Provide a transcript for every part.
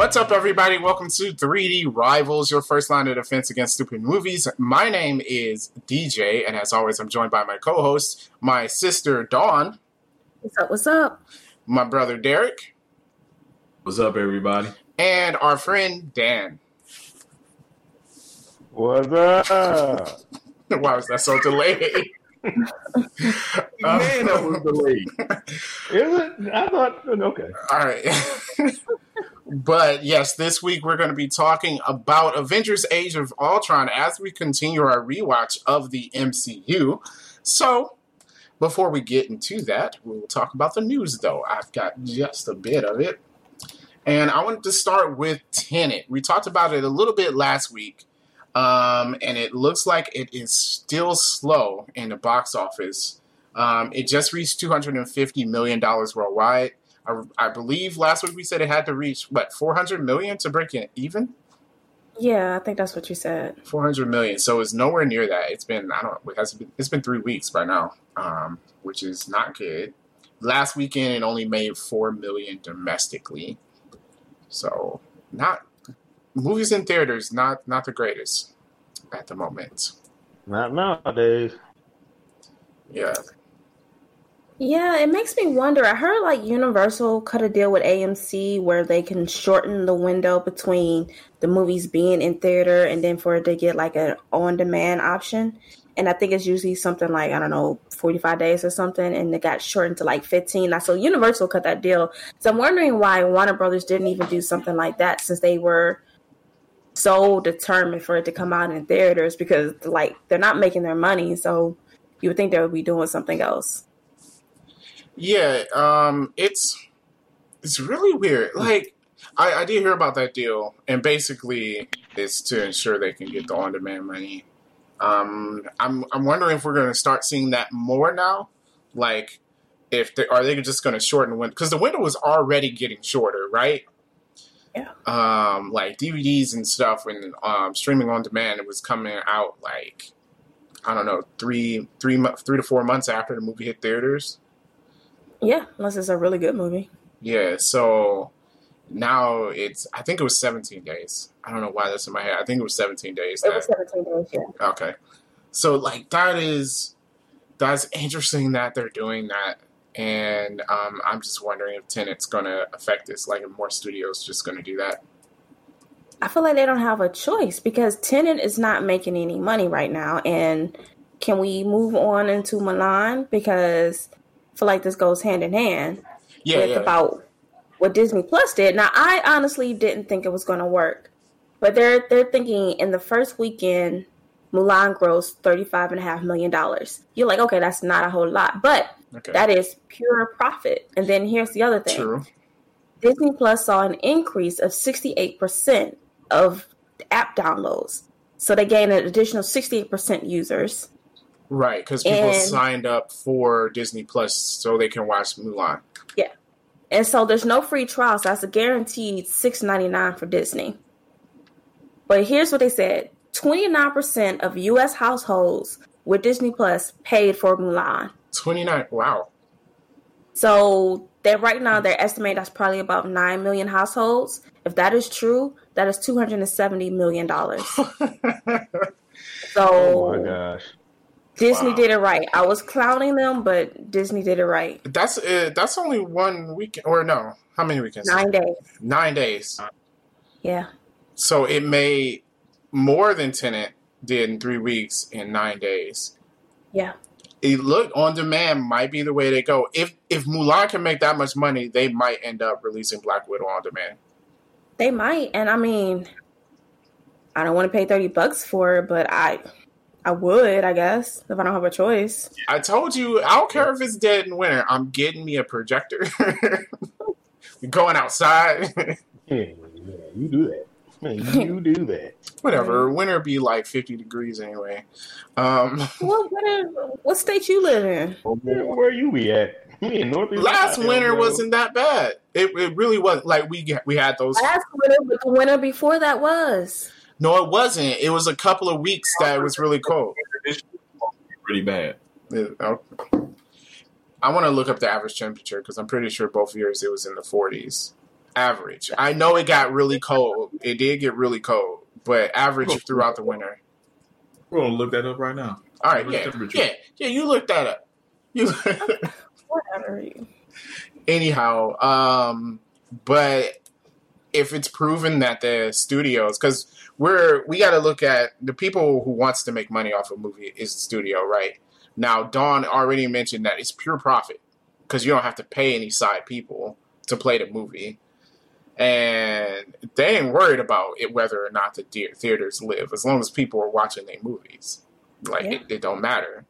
What's up, everybody? Welcome to 3D Rivals, your first line of defense against stupid movies. My name is DJ, and as always, I'm joined by my co host, my sister Dawn. What's up? What's up? My brother Derek. What's up, everybody? And our friend Dan. What's up? Why was that so delayed? Man, that um, was delayed. Is it? I thought, okay. All right. but yes, this week we're going to be talking about Avengers Age of Ultron as we continue our rewatch of the MCU. So, before we get into that, we will talk about the news, though. I've got just a bit of it. And I wanted to start with Tenet. We talked about it a little bit last week. Um, and it looks like it is still slow in the box office. Um, it just reached $250 million worldwide. I, I, believe last week we said it had to reach, what, 400 million to break it even? Yeah, I think that's what you said. 400 million. So it's nowhere near that. It's been, I don't know, it has been, it's been three weeks by now, um, which is not good. Last weekend, it only made 4 million domestically. So not movies in theaters not not the greatest at the moment. Not nowadays. Yeah. Yeah, it makes me wonder. I heard like Universal cut a deal with AMC where they can shorten the window between the movies being in theater and then for it to get like an on demand option. And I think it's usually something like, I don't know, 45 days or something. And it got shortened to like 15. So Universal cut that deal. So I'm wondering why Warner Brothers didn't even do something like that since they were so determined for it to come out in theaters because like they're not making their money so you would think they would be doing something else yeah um it's it's really weird. Like I, I did hear about that deal and basically it's to ensure they can get the on-demand money. Um i'm i'm wondering if we're going to start seeing that more now. Like if they are they just going to shorten the window because the window was already getting shorter right? Yeah. Um, like DVDs and stuff and um, streaming on demand, it was coming out like I don't know three three three to four months after the movie hit theaters. Yeah, unless it's a really good movie. Yeah, so now it's I think it was 17 days. I don't know why that's in my head. I think it was 17 days. It was 17 days. Yeah. Okay, so like that is that's interesting that they're doing that and um, I'm just wondering if Tenet's going to affect this. Like, if more studios just going to do that. I feel like they don't have a choice because Tenet is not making any money right now. And can we move on into Mulan Because feel like this goes hand in hand yeah, with yeah. about what Disney Plus did. Now, I honestly didn't think it was going to work, but they're they're thinking in the first weekend, Mulan grossed thirty five and a half million dollars. You're like, okay, that's not a whole lot, but Okay. That is pure profit. And then here's the other thing. True. Disney Plus saw an increase of 68% of app downloads. So they gained an additional 68% users. Right, because people and, signed up for Disney Plus so they can watch Mulan. Yeah. And so there's no free trial, so that's a guaranteed six ninety nine for Disney. But here's what they said 29% of US households with Disney Plus paid for Mulan. 29. Wow. So they right now they're estimating that's probably about nine million households. If that is true, that is two hundred and seventy million dollars. so Oh my gosh. Disney wow. did it right. I was clowning them, but Disney did it right. That's uh, that's only one weekend, or no? How many weekends? Nine days. Nine days. Yeah. So it made more than Tenet did in three weeks in nine days. Yeah it look on demand might be the way they go. If if Mulan can make that much money, they might end up releasing Black Widow on demand. They might, and I mean, I don't want to pay thirty bucks for it, but I, I would, I guess, if I don't have a choice. I told you, I don't care if it's dead in winter. I'm getting me a projector. going outside. yeah, yeah, you do that. Man, you do that. Whatever. Winter be like fifty degrees anyway. Um, what winter? What state you live in? Where, where you be at? in Northeast Last winter wasn't that bad. It, it really wasn't. Like we we had those. Last winter, but the winter before that was. No, it wasn't. It was a couple of weeks that it was really cold. Pretty bad. Yeah, I want to look up the average temperature because I'm pretty sure both years it was in the 40s. Average. I know it got really cold. It did get really cold, but average throughout the winter. We're gonna look that up right now. All right, yeah, yeah, yeah. You look that up. You. Whatever. anyhow um but if it's proven that the studios because we're we got to look at the people who wants to make money off a movie is the studio right now dawn already mentioned that it's pure profit because you don't have to pay any side people to play the movie and they ain't worried about it whether or not the theaters live as long as people are watching their movies like Yeah. it, it don't matter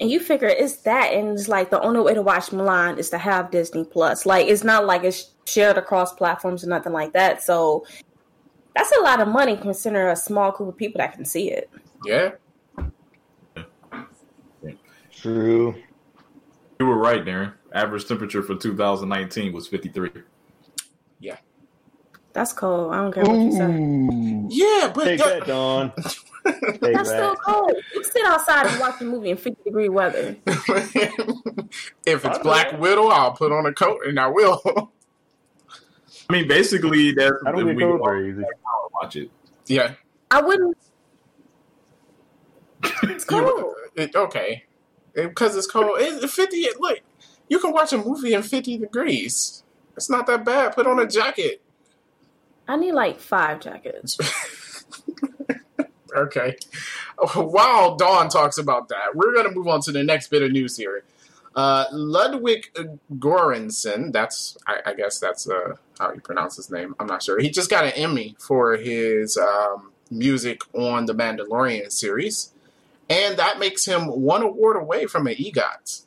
And you figure it's that, and it's like the only way to watch Mulan is to have Disney Plus. Like it's not like it's shared across platforms or nothing like that. So that's a lot of money considering a small group of people that can see it. yeah True. You were right, Darren. Average temperature for 2019 was 53. Yeah. That's cold. I don't care what you say. Yeah but Take that- that, Dawn. Take That's still cold. You sit outside and watch a movie in fifty degree weather. if it's Black. Widow, I'll put on a coat and I will. I mean, basically, that's I don't we cold all very easy. watch it. yeah. I wouldn't. It's cold. It, okay. Because it's cold. It, 50, look, you can watch a movie in 50 degrees. It's not that bad. Put on a jacket. I need like five jackets. Okay. Oh, While Dawn talks about that, we're going to move on to the next bit of news here. Uh, Ludwig Göransson, that's, I, I guess that's uh, how you pronounce his name. I'm not sure. He just got an Emmy for his um, music on the Mandalorian series. And that makes him one award away from an EGOT.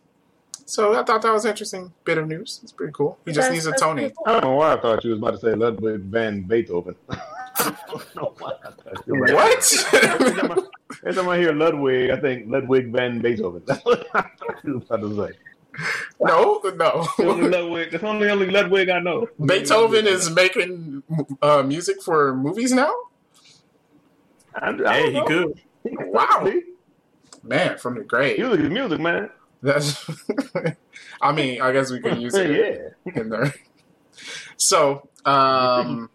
So I thought that was an interesting bit of news. It's pretty cool. He just That's- needs a Tony. cool. I don't know why I thought you was about to say Ludwig van Beethoven. I don't know why I thought you were- What? Every time, I, every time I hear Ludwig, I think Ludwig van Beethoven. That's what I thought you was about to say. no, The only no. Ludwig, that's the only, only Ludwig I know. Beethoven is making uh, music for movies now? I, I Hey, he could. Wow. Man, from the grave. Music is music, man. That's. I mean, I guess we can use it yeah. in there. So, um,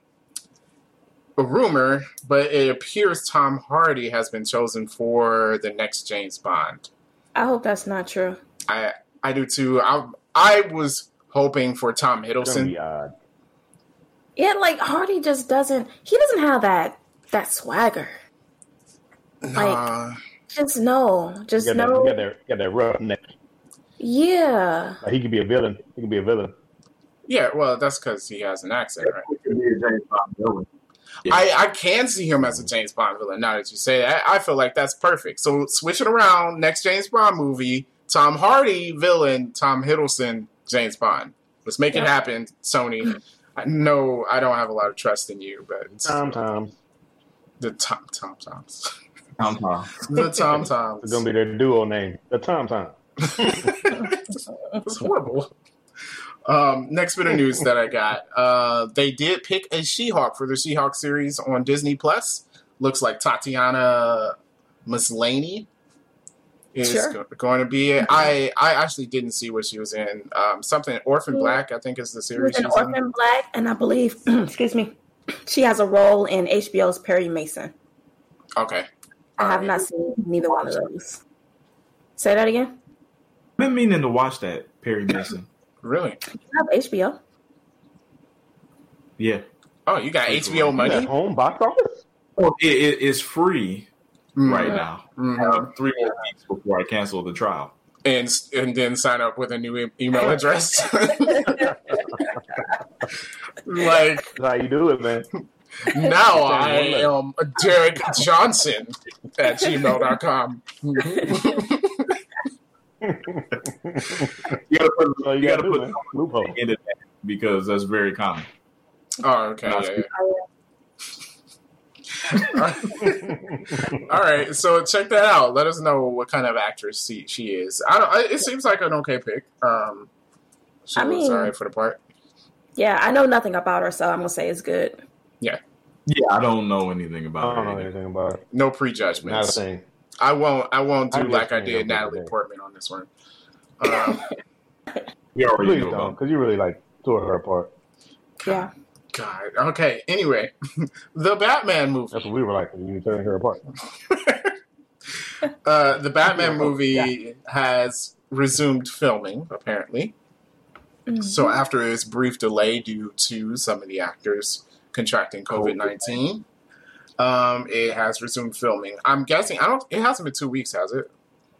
a rumor, but it appears Tom Hardy has been chosen for the next James Bond. I hope that's not true. I I do too. I I was hoping for Tom It's gonna be Hiddleston. odd. Yeah, like Hardy just doesn't. He doesn't have that that swagger. Nah, Just no. Just You got, that, no. you got that, got that rough neck. Yeah. Like, he could be a villain. He could be a villain. yeah, well, that's because he has an accent, right? It could be a James Bond villain. Yeah. I, I can see him as a James Bond villain. Now that you say that, I feel like that's perfect. So switch it around. Next James Bond movie, Tom Hardy villain, Tom Hiddleston James Bond. Let's make it happen, Sony. I know I don't have a lot of trust in you, but Sometimes the Tom Tom Toms, Tom Tom. the Tom Toms. it's gonna be their duo name, the Tom Tom. it's horrible. Um, next bit of news that I got. Uh, they did pick a She-Hulk for the She-Hulk series on Disney Plus. Looks like Tatiana Maslany is Sure. go- going to be it. I I actually didn't see what she was in. Um, something Orphan. Black, I think, is the She series in she's in. Orphan Black, and I believe, excuse me, she has a role in HBO's Perry Mason. Okay, I have not seen neither one of those. Say that again. I've been meaning to watch that, Perry Mason. Really? I have HBO. Yeah. Oh, you got Thank you. HBO At money? home box office? Well, it, it, it's free Mhm. right now. I Mhm. have three more weeks before I cancel the trial. And and then sign up with a new e- email address. like That's how you do it, man. now I am Derek Johnson at gmail.com. You gotta put, So you, you gotta, gotta do put it. Loophole. in it because that's very common. Oh, okay. Yeah, yeah. All right, so check that out. Let us know what kind of actress she, she is. I don't. I, it seems like an okay pick. Um, she I looks mean- all right for the part. Yeah, I know nothing about her, so I'm gonna say it's good. Yeah, Yeah, I don't know anything about. I about don't her. know either. anything about it. No prejudgment. Not a prejudgments. thing. I won't. I won't do I'm like I did Natalie. Portman on this one. Um, We already Please don't, because you really like tore her apart. Yeah. God. Okay. Anyway, the Batman movie. That's what we were like when you were tearing her apart. Uh, the Batman Yeah. movie has resumed filming, apparently. Mhm. So after its brief delay due to some of the actors contracting COVID nineteen, um, it has resumed filming. I'm guessing. I don't. It hasn't been two weeks, has it?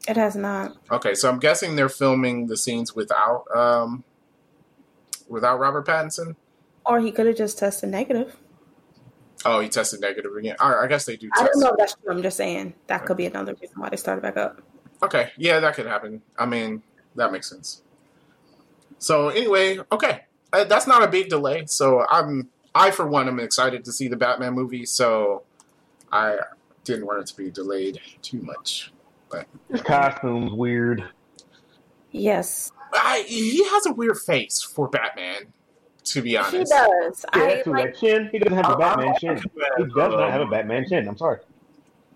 It has not. Okay, so I'm guessing they're filming the scenes without um, without Robert Pattinson. Or he could have just tested negative. Oh, he tested negative again. All right, I guess they do. I don't know if that's true. I'm just saying that could be another reason why they started back up. Okay, yeah, that could happen. I mean, that makes sense. So anyway, okay, uh, that's not a big delay. So I'm, I for one, am excited to see the Batman movie. So I didn't want it to be delayed too much. But his costume's weird. Yes, I, he has a weird face for Batman, to be honest. he does. Yeah, I that's like That chin, he doesn't have a I- Batman chin. He does not have a um, Batman chin. I'm sorry.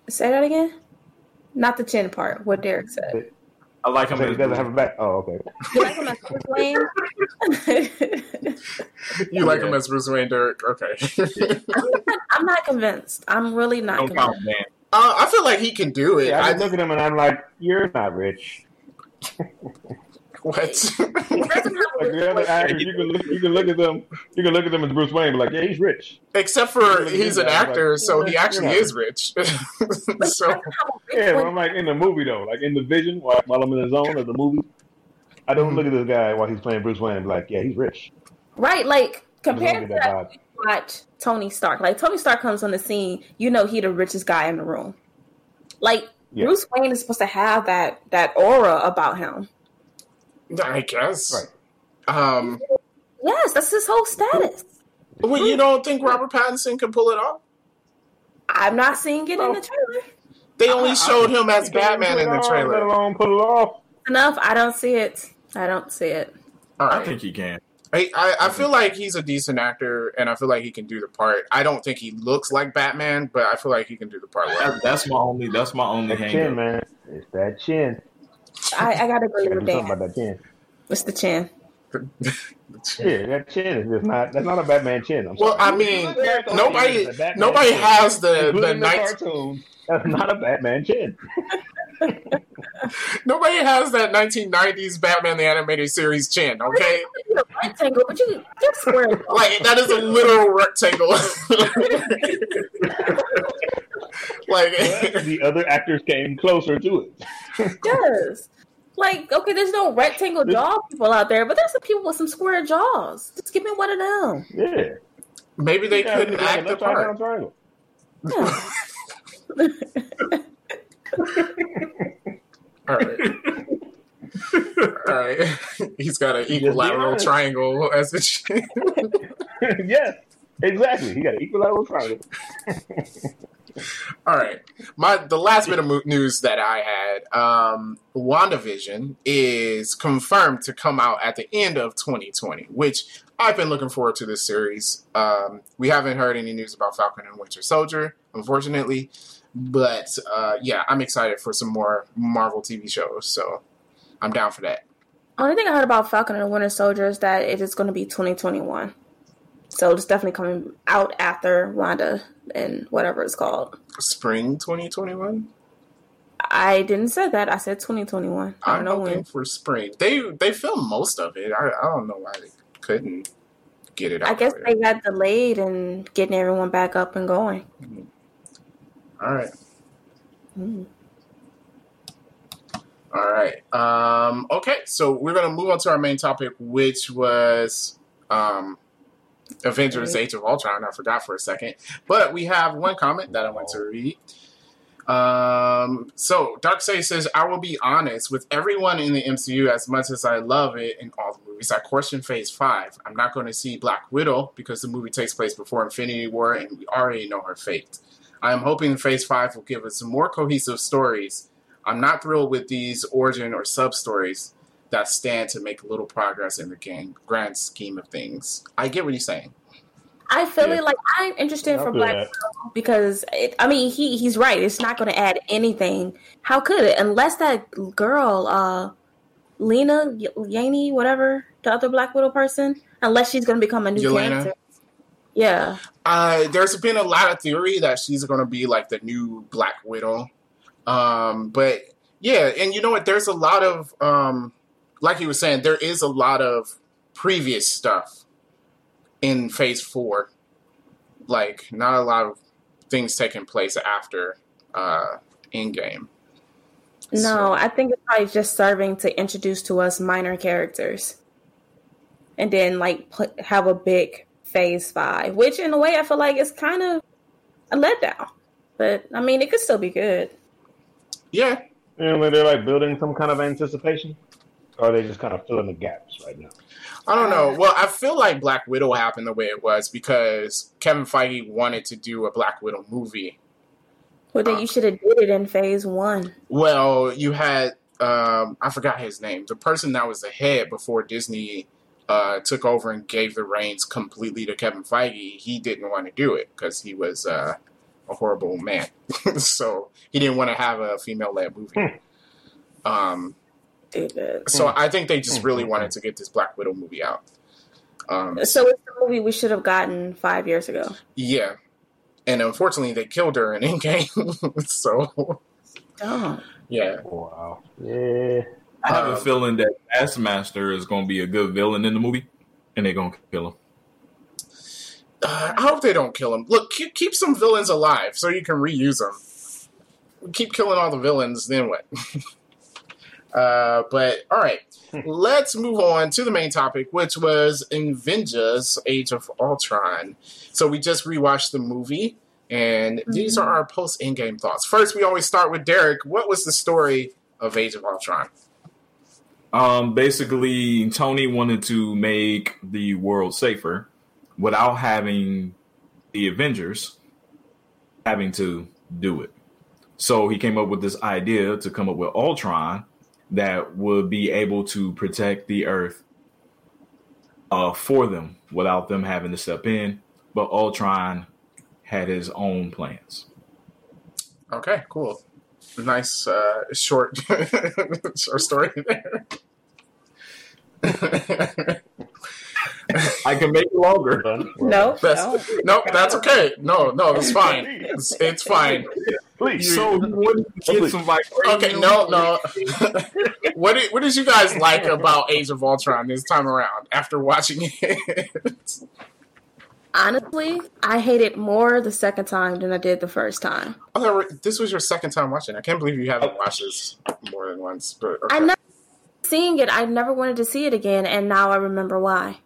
say that again. Not the chin part. What Derek said. I like him. said he doesn't have a bat. Oh, okay. You like him as Bruce Wayne? You like him as Bruce Wayne, Derek? Okay. I'm not convinced. I'm really not Don't convinced. count, man. uh, I feel like he can do it. Yeah, I I, look at him and I'm like, you're not rich. what? He doesn't have a Like the other actors, you can look, you can look at them, you can look at them as Bruce Wayne, but like, yeah, he's rich. Except for he's an Yeah, like, actor, so he actually yeah. is rich. so Yeah, but I'm like in the movie though, like in the vision while, while I'm in the zone of the movie. I don't mm. look at this guy while he's playing Bruce Wayne. and be Like, yeah, he's rich. Right, like compared to that that, watch Tony Stark. Like Tony Stark comes on the scene, you know he the richest guy in the room. Like Yeah. Bruce Wayne is supposed to have that that aura about him. I guess. Right. Um, Yes, that's his whole status. well, you don't think Robert Pattinson can pull it off? I'm not seeing it in the trailer. They only I- showed him as Batman in the on, Let trailer. alone pull it off. Enough. I don't see it. I don't see it. All I think he can. I, I, I feel like he's a decent actor, and I feel like he can do the part. I don't think he looks like Batman, but I feel like he can do the part well. That's my only. That's my only That hang chin, up. man. It's that chin. I, I gotta agree Gotta with do something Dan. about that chin. It's the chin. Yeah, that chin is just not. That's not a Batman chin. I'm Well, sorry. I mean, nobody it is, a Batman nobody chin. has the the Including the night, cartoon. That's not a Batman chin. nobody has that 1990s Batman the animated series chin. Okay, It's a rectangle, but you just square like that is a literal rectangle. like But the other actors came closer to it. Yes. Like, okay, there's no rectangle jaw people out there, but there's some people with some square jaws. Just give me one of them. Yeah. maybe they Yeah, couldn't it's act an the upside part. triangle. Yeah. All right. All right. He's got an be equilateral honest. triangle as a chin. yes, exactly. He got an equilateral triangle. All right. My the last bit of news that I had, um, WandaVision is confirmed to come out at the end of 2020, which I've been looking forward to this series. Um, we haven't heard any news about Falcon and Winter Soldier, unfortunately, but uh, yeah, I'm excited for some more Marvel TV shows. So I'm down for that. Only thing I heard about Falcon and Winter Soldier is that it is going to be 2021. So it's definitely coming out after Wanda and whatever it's called. Spring 2021. I didn't say that. I said 2021. I don't know when. for spring. They they filmed most of it. I, I don't know why they couldn't get it out. I guess earlier. they got delayed in getting everyone back up and going. All right. Mm. All right. Um, okay, so we're gonna move on to our main topic, which was um, Avengers: Age of Ultron. I forgot for a second, but we have one comment that I want to read. Um, so Darkseid says, "I will be honest with everyone in the MCU. As much as I love it in all the movies, I question Phase Five. I'm not going to see Black Widow because the movie takes place before Infinity War, and we already know her fate. I am hoping Phase Five will give us some more cohesive stories." I'm not thrilled with these origin or sub stories that stand to make a little progress in the game, grand scheme of things. I get what you're saying. I feel Yeah. it like I'm interested I'll for Black that. Because it, I mean he he's right. It's not going to add anything. How could it? Unless that girl, uh, Lena Y- Yaney, whatever the other Black Widow person, Unless she's going to become a new Yelena? character. Yeah. Uh, there's been a lot of theory that she's going to be like the new Black Widow. Um, but yeah, and you know what? There's a lot of, um, like you were saying, there is a lot of previous stuff in Phase Four. Like, not a lot of things taking place after uh, Endgame. No, So- I think it's probably just serving to introduce to us minor characters, and then like put, have a big phase five, which in a way I feel like is kind of a letdown. But I mean, it could still be good. Yeah, And know, they're like building some kind of anticipation, or are they just kind of filling the gaps right now? I don't know. Well, I feel like Black Widow happened the way it was because Kevin Feige wanted to do a Black Widow movie. Well, then you should have did it in phase one. Well, you had um, I forgot his name. The person that was the head before Disney uh, took over and gave the reins completely to Kevin Feige. He didn't want to do it because he was uh, a horrible man. so he didn't want to have a female-led movie. um, Stupid. so I think they just really wanted to get this Black Widow movie out. Um, So it's the movie we should have gotten five years ago. yeah, and unfortunately they killed her in Endgame. so Oh, yeah, Wow. Yeah. I have Uh, a feeling that Taskmaster is going to be a good villain in the movie, and they're going to kill him. Uh, I hope they don't kill him. Look, keep, keep some villains alive so you can reuse them. Keep killing all the villains, then what? uh, but all right, let's move on to the main topic, which was Avengers: Age of Ultron. So we just rewatched the movie, and these are our post Endgame thoughts. First, we always start with Derek. What was the story of Age of Ultron? Um, basically, Tony wanted to make the world safer without having the Avengers having to do it. So he came up with this idea to come up with Ultron that would be able to protect the Earth uh, for them without them having to step in. But Ultron had his own plans. Okay, cool. Nice uh, short short story there. I can make it longer. no, That's no. no, that's okay. No, no, it's fine. It's, it's fine. Please. So he wanted to get some vibranium. Okay, no, no. what did, what did you guys like about Age of Ultron this time around after watching it? Honestly, I hate it more the second time than I did the first time. oh, this was your second time watching. I can't believe you haven't watched this more than once. But okay. I never seeing it. I never wanted to see it again, and now I remember why.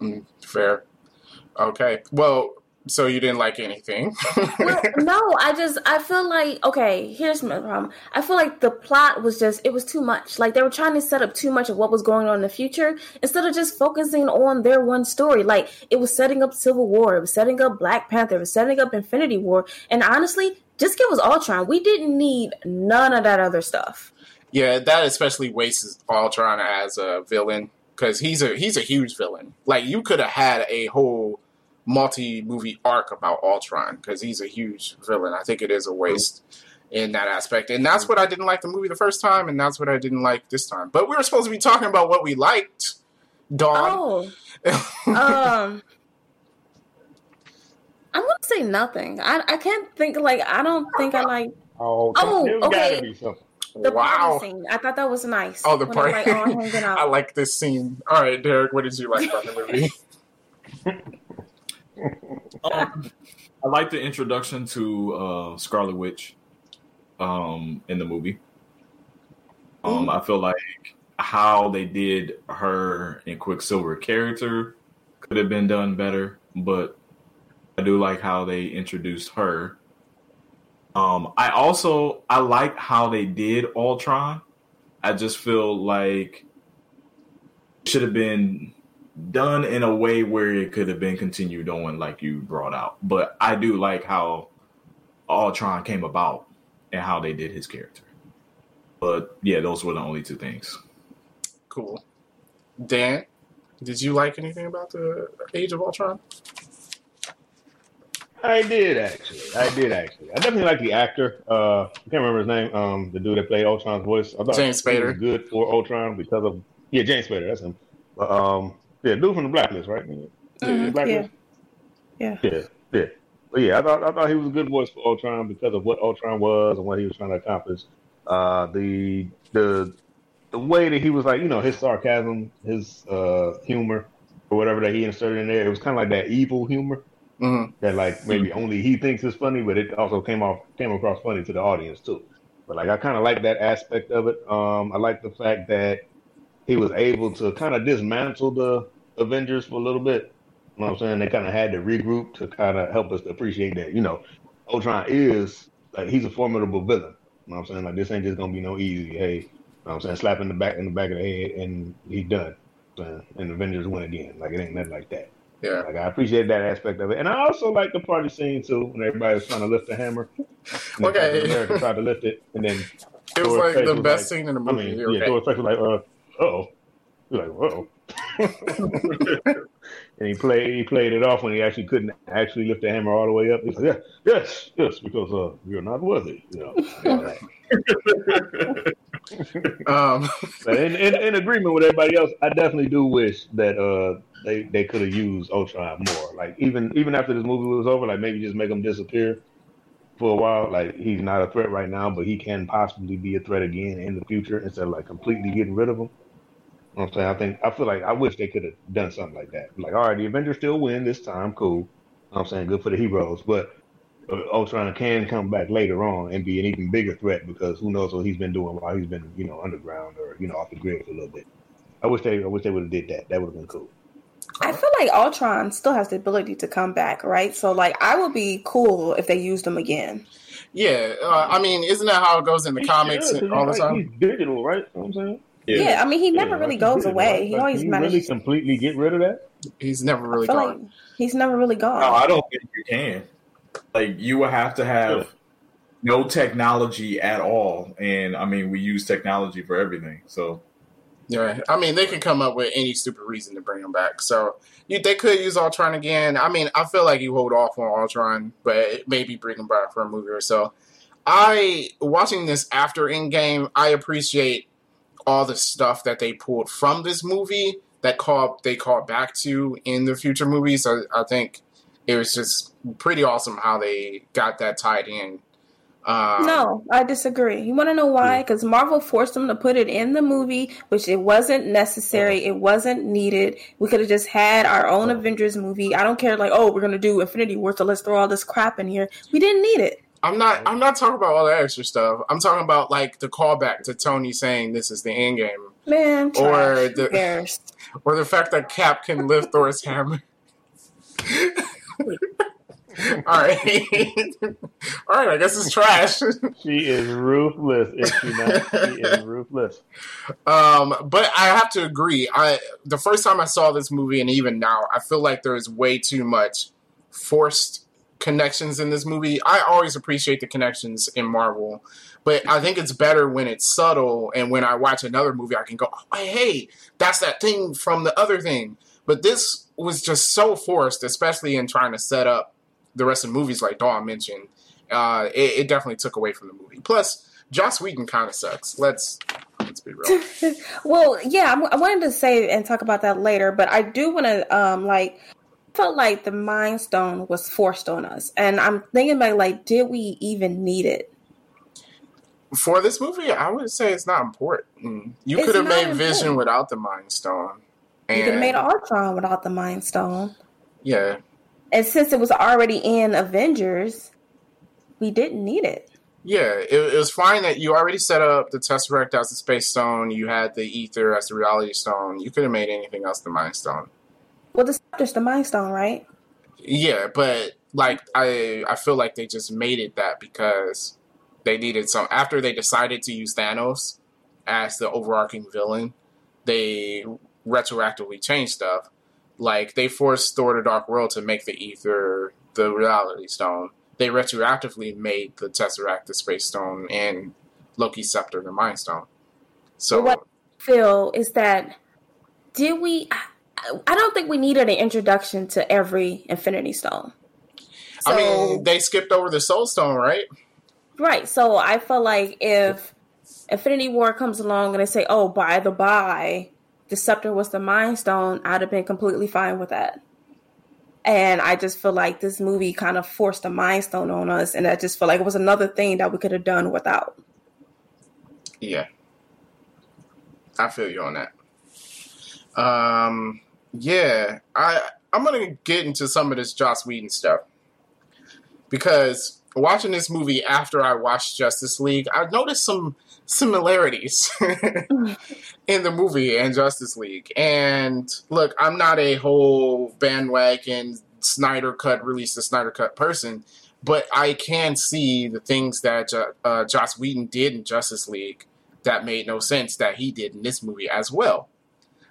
Mm, fair. Okay. Well, so you didn't like anything. Well, no, I just I feel like okay. Here's my problem. I feel like the plot was just it was too much. Like they were trying to set up too much of what was going on in the future instead of just focusing on their one story. Like it was setting up Civil War, it was setting up Black Panther, it was setting up Infinity War, and honestly, just give us Ultron. We didn't need none of that other stuff. Yeah, that especially wastes Ultron as a villain because he's a he's a huge villain. Like you could have had a whole multi movie arc about Ultron because he's a huge villain. I think it is a waste in that aspect, and that's what I didn't like the movie the first time, and that's what I didn't like this time. But we were supposed to be talking about what we liked. Dawn. Oh, um. I'm gonna say nothing. I I can't think like I don't think I like Oh, Oh, okay. gotta be something. the wow. party scene. I thought that was nice. Oh, the When party. like, all hanging out. I like this scene. All right, Derek, what did you like about the movie? Um, I like the introduction to uh, Scarlet Witch um, in the movie. Um, I feel like how they did her and Quicksilver character could have been done better, but I do like how they introduced her. Um, I also I like how they did Ultron. I just feel like it should have been done in a way where it could have been continued on like you brought out. But I do like how Ultron came about and how they did his character. But yeah, those were the only two things. Cool. Dan, did you like anything about the Age of Ultron? I did actually. I did actually. I definitely like the actor. Uh, I can't remember his name. Um, the dude that played Ultron's voice. I thought James he was Spader. good for Ultron because of yeah, James Spader. That's him. But, um, Yeah, dude from the Blacklist, right? Mhm, Blacklist? yeah. Yeah, yeah. But yeah, I thought I thought he was a good voice for Ultron because of what Ultron was and what he was trying to accomplish. Uh, the the the way that he was like, you know, his sarcasm, his uh, humor, or whatever that he inserted in there, it was kind of like that evil humor Mhm. that like maybe only he thinks is funny, but it also came off came across funny to the audience too. But like I kind of like that aspect of it. Um, I like the fact that he was able to kind of dismantle the Avengers for a little bit. You know what I'm saying? They kind of had to regroup to kind of help us to appreciate that. You know, Ultron is like he's a formidable villain. You know what I'm saying? Like this ain't just gonna be no easy. Hey, you know what I'm saying? Slap in the back in the back of the head and he's done. You know what I'm saying? And Avengers win again. Like it ain't nothing like that. Yeah. Like I appreciate that aspect of it, and I also like the party scene too when everybody was trying to lift the hammer. Okay. America tried to lift it, and then It was Thor's like the best like- scene in the I movie. mean, okay. yeah, Thor's face was like, uh, oh, like, oh. and he played, he played it off when he actually couldn't actually lift the hammer all the way up. He's like, yeah, yes, yes, because uh, you're not worthy, you know. Um, But in, in, in agreement with everybody else, I definitely do wish that uh they, they could have used Ultron more. Like even even after this movie was over, like maybe just make him disappear for a while. Like he's not a threat right now, but he can possibly be a threat again in the future instead of like completely getting rid of him. You know what I'm saying? I think I feel like I wish they could have done something like that. Like, all right, the Avengers still win this time, cool. You know what I'm saying good for the heroes, but uh, Ultron can come back later on and be an even bigger threat because who knows what he's been doing while he's been, you know, underground or you know off the grid for a little bit. I wish they, I wish they would have did that. That would have been cool. I feel like Ultron still has the ability to come back, right? So, like, I would be cool if they used him again. yeah, uh, I mean, isn't that how it goes in the He comics should, 'cause all the he's, like, time? he's digital, right? You know what I'm saying. Yeah, I mean, he never Yeah, really goes he's away. right? He always can you manages. really completely get rid of that. He's never really I feel gone. like he's never really gone. No, I don't think you can. Like you would have to have no technology at all, and I mean we use technology for everything. So Yeah, I mean, they could come up with any stupid reason to bring him back. So you, they could use Ultron again. I mean, I feel like you hold off on Ultron, but maybe bring him back for a movie or so. I watching this after in Endgame, I appreciate all the stuff that they pulled from this movie that call they called back to in the future movies. So I think it was just pretty awesome how they got that tied in. Um, No, I disagree. You want to know why? Because Marvel forced them to put it in the movie, which it wasn't necessary. It wasn't needed. We could have just had our own Avengers movie. I don't care, like, oh, we're gonna do Infinity War, so let's throw all this crap in here. We didn't need it. I'm not. I'm not talking about all that extra stuff. I'm talking about like the callback to Tony saying this is the end game, Man, Or the- or the fact that Cap can lift Thor's hammer. all right, all right. I guess it's trash. She is ruthless. Is she not? She is ruthless. Um, but I have to agree. I the first time I saw this movie, and even now, I feel like there's way too much forced connections in this movie. I always appreciate the connections in Marvel, but I think it's better when it's subtle. And when I watch another movie, I can go, oh, "Hey, that's that thing from the other thing." But this was just so forced, especially in trying to set up the rest of the movies, like Dawn mentioned. Uh, it, it definitely took away from the movie. Plus, Joss Whedon kind of sucks. Let's let's be real. well, yeah, I, I wanted to say and talk about that later, but I do want to, um, like, felt like the Mind Stone was forced on us, and I'm thinking about like, did we even need it? For this movie, I would say it's not important. You could have made Vision without the Mind Stone. You could have made Ultron without the Mind Stone, yeah, and since it was already in Avengers, we didn't need it. yeah. It, it was fine that you already set up the Tesseract as the Space Stone. You had the Ether as the Reality Stone. You could have made anything else the Mind Stone. Well, the scepter's the Mind Stone, right? Yeah, but like I, I feel like they just made it that because they needed some. After they decided to use Thanos as the overarching villain, they retroactively changed stuff. Like they forced Thor: The Dark World to make the Ether the Reality Stone. They retroactively made the Tesseract the Space Stone and Loki's Scepter the Mind Stone. So But what Phil is that did we? I- don't think we needed an introduction to every Infinity Stone. So, I mean, they skipped over the Soul Stone, right? right. So I feel like if Infinity War comes along and they say, "Oh, by the by, the scepter was the mind stone, I'd have been completely fine with that. And I just feel like this movie kind of forced a mind stone on us, and I just feel like it was another thing that we could have done without. Yeah. I feel you on that. Um yeah, I I'm gonna get into some of this Joss Whedon stuff. Because watching this movie after I watched Justice League, I noticed some similarities in the movie and Justice League. And look, I'm not a whole bandwagon Snyder Cut, release the Snyder Cut person, but I can see the things that uh, Joss Whedon did in Justice League that made no sense that he did in this movie as well.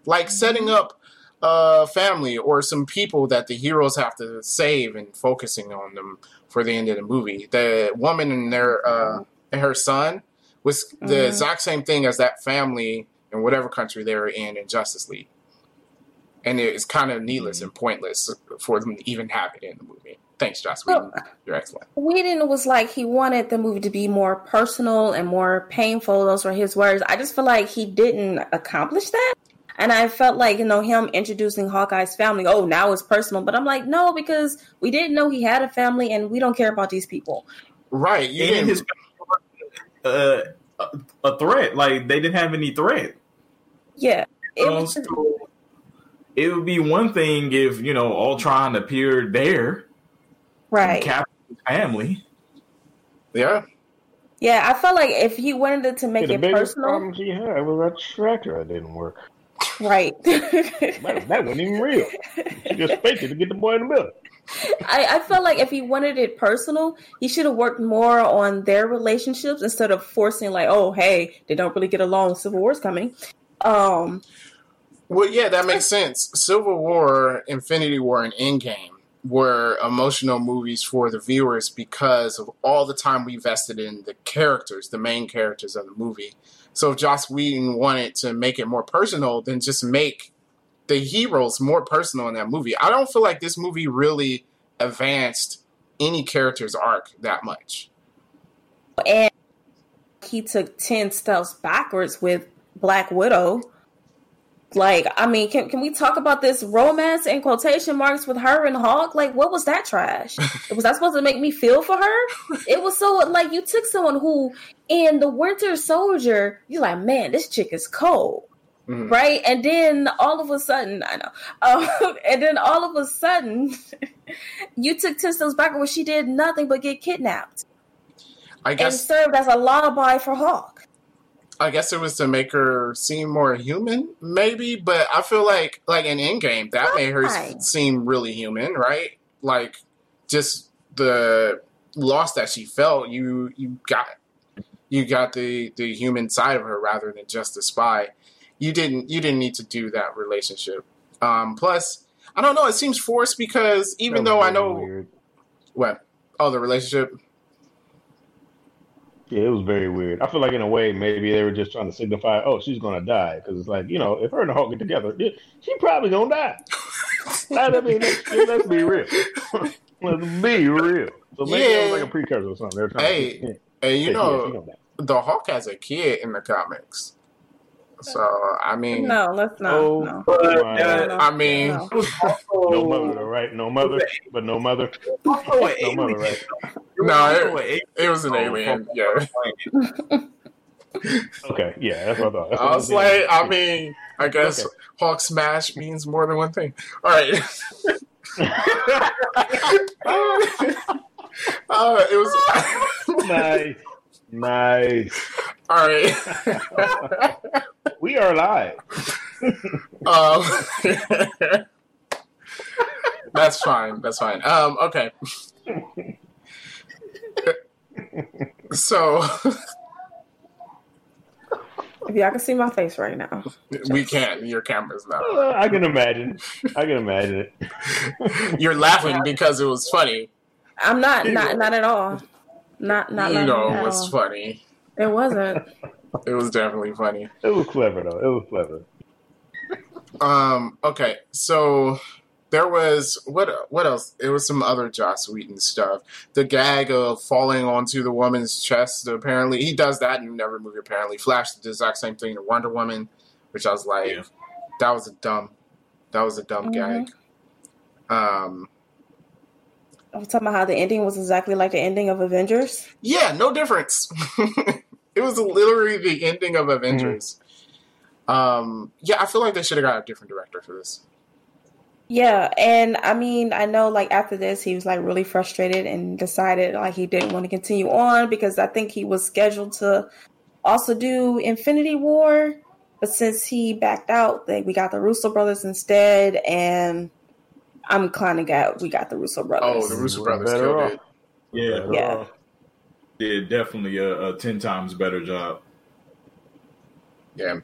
Like setting up a family or some people that the heroes have to save and focusing on them for the end of the movie. The woman and their uh, and her son was the Mhm. exact same thing as that family in whatever country they were in in Justice League. And it's kind of needless and pointless for them to even have it in the movie. Thanks, Joss Whedon. Well, You're excellent. Whedon was like he wanted the movie to be more personal and more painful. Those were his words. I just feel like he didn't accomplish that. And I felt like, you know, him introducing Hawkeye's family, oh, now it's personal. But I'm like, no, because we didn't know he had a family and we don't care about these people. Right. You and his uh, a, a threat. Like they didn't have any threat. Yeah. It Um, was so it would be one thing if you know Ultron appeared there right. and captured his family. yeah. Yeah, I felt like if he wanted to Yeah, make the it biggest personal, problem she had was that tractor that didn't work. Right. That, that wasn't even real. She just faked it to get the boy in the middle. I, I felt like if he wanted it personal, he should have worked more on their relationships instead of forcing like, oh, hey, they don't really get along. Civil War's coming. Um, Well, yeah, that makes sense. Civil War, Infinity War, and Endgame were emotional movies for the viewers because of all the time we vested in the characters, the main characters of the movie. So if Joss Whedon wanted to make it more personal, then just make the heroes more personal in that movie. I don't feel like this movie really advanced any character's arc that much. and he took 10 steps backwards with Black Widow. Like, I mean, can, can we talk about this romance in quotation marks with her and Hulk? Like, what was that trash? was that supposed to make me feel for her? It was so, like, you took someone who, in The Winter Soldier, you're like, man, this chick is cold. Mhm. Right, and then all of a sudden, I know, um, and then all of a sudden, you took ten steps back where she did nothing but get kidnapped I guess, and served as a lullaby for Hulk. I guess it was to make her seem more human, maybe. But I feel like, like in Endgame, that made her seem really human, right? Like just the loss that she felt. You you got you got the the human side of her rather than just a spy. You didn't you didn't need to do that relationship. Um, plus, I don't know. It seems forced because even though I know weird. what oh the relationship. Yeah, it was very weird. I feel like in a way maybe they were just trying to signify, oh, she's gonna die because it's like you know if her and the Hulk get together, she probably gonna die. I mean, let's, let's be real. let's be real. So maybe it was like a precursor or something. They were trying Hey, to, yeah, And you yeah, know the Hulk has a kid in the comics. So I mean, No, let's not. Oh, no. But my. uh, No. I mean, No. also, no mother, right? No mother, but no mother. also an No mother, right? It was No, it- an alien it was an from- alien. from- Yeah, Okay, yeah, that's what I thought. That's I was like, saying. I mean, I guess Okay. Hulk Smash means more than one thing. All right. uh, it was nice, nice. all right. We are live. um, that's fine. That's fine. Um, okay. So If y'all can see my face right now. we can't. Your camera's not. Uh, I can imagine. I can imagine it. You're laughing because it was funny. I'm not, not, not at all. Not, not. you know, it was funny. It wasn't. It was definitely funny. It was clever though. It was clever. Um. Okay. So there was what? What else? It was some other Joss Whedon stuff. The gag of falling onto the woman's chest. Apparently, he does that in every movie. Apparently, Flash did the exact same thing to Wonder Woman, which I was like, Yeah. that was a dumb, that was a dumb Mhm. gag. Um, I was talking about how the ending was exactly like the ending of Avengers. yeah, no difference. it was literally the ending of Avengers. Um, yeah, I feel like they should have got a different director for this. Yeah, and I mean, I know like after this, he was like really frustrated and decided like he didn't want to continue on because I think he was scheduled to also do Infinity War, but since he backed out, like we got the Russo brothers instead, and I'm kind of glad we got the Russo brothers. Oh, the Russo We're brothers better killed off. it. Yeah, Better Yeah. off. did definitely a, a ten times better job. Yeah,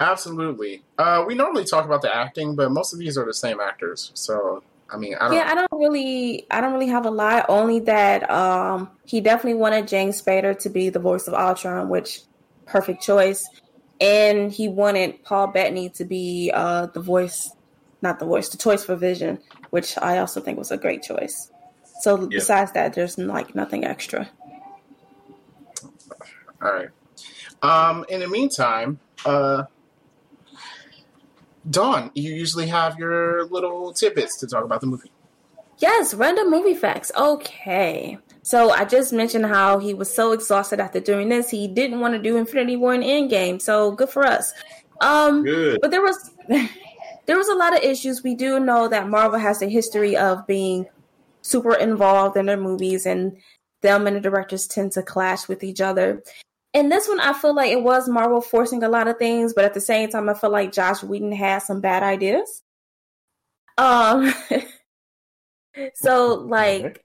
absolutely. Uh, we normally talk about the acting, but most of these are the same actors. So, I mean, I don't. Yeah, I don't really, I don't really have a lot. Only that um, he definitely wanted James Spader to be the voice of Ultron, which perfect choice. And he wanted Paul Bettany to be uh, the voice, not the voice, the choice for Vision, which I also think was a great choice. So Yeah. besides that, there's like nothing extra. All right. Um, in the meantime, uh, Dawn, you usually have your little tidbits to talk about the movie. Yes, random movie facts. Okay. So I just mentioned how he was so exhausted after doing this, he didn't want to do Infinity War and Endgame. So good for us. Um, Good. but there was there was a lot of issues. We do know that Marvel has a history of being super involved in their movies, and them and the directors tend to clash with each other. In this one, I feel like it was Marvel forcing a lot of things, but at the same time, I feel like Joss Whedon had some bad ideas. Um, so like,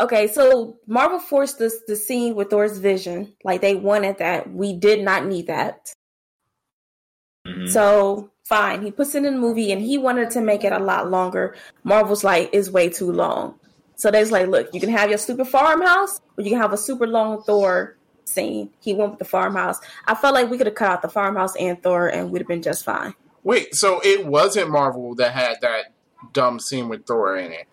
okay, so Marvel forced this the scene with Thor's vision, like they wanted that. We did not need that. Mhm. So fine, he puts it in the movie and he wanted to make it a lot longer. Marvel's like, is way too long. So they's like, look, you can have your stupid farmhouse, or you can have a super long Thor scene. He went with the farmhouse. I felt like we could have cut out the farmhouse and Thor and we'd have been just fine. Wait, so it wasn't Marvel that had that dumb scene with Thor in it?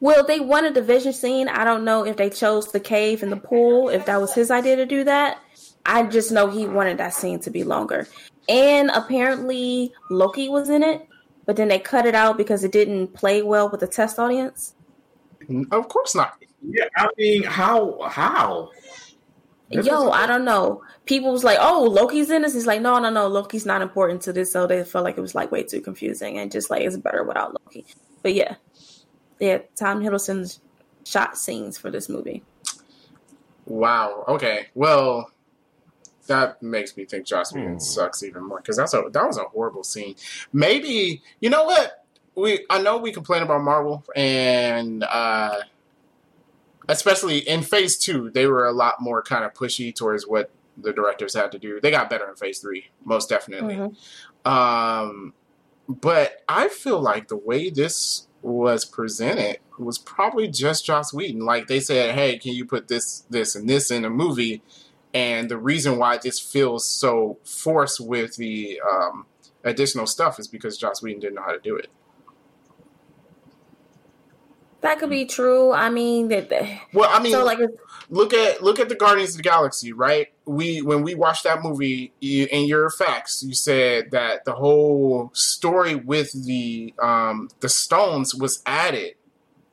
Well, they wanted the vision scene. I don't know if they chose the cave and the pool, if that was his idea to do that. I just know he wanted that scene to be longer. And apparently Loki was in it, but then they cut it out because it didn't play well with the test audience. Of course not. Yeah, I mean, how how? This Yo, I don't know. People was like, "Oh, Loki's in this." It's like, no, no, no. Loki's not important to this, so they felt like it was like way too confusing and just like it's better without Loki. But yeah, yeah. Tom Hiddleston's shot scenes for this movie. Wow. Okay. Well, that makes me think Joss Whedon Hmm. sucks even more because that's a that was a horrible scene. Maybe you know what we I know we complain about Marvel and uh, especially in Phase Two they were a lot more kind of pushy towards what the directors had to do. They got better in Phase Three, most definitely. Mhm. Um, but I feel like the way this was presented was probably just Joss Whedon. Like they said, "Hey, can you put this, this, and this in a movie?" And the reason why this feels so forced with the um, additional stuff is because Joss Whedon didn't know how to do it. That could be true. I mean, that Well, I mean, so like look at look at the Guardians of the Galaxy, right? We when we watched that movie, you, in your facts, you said that the whole story with the um, the stones was added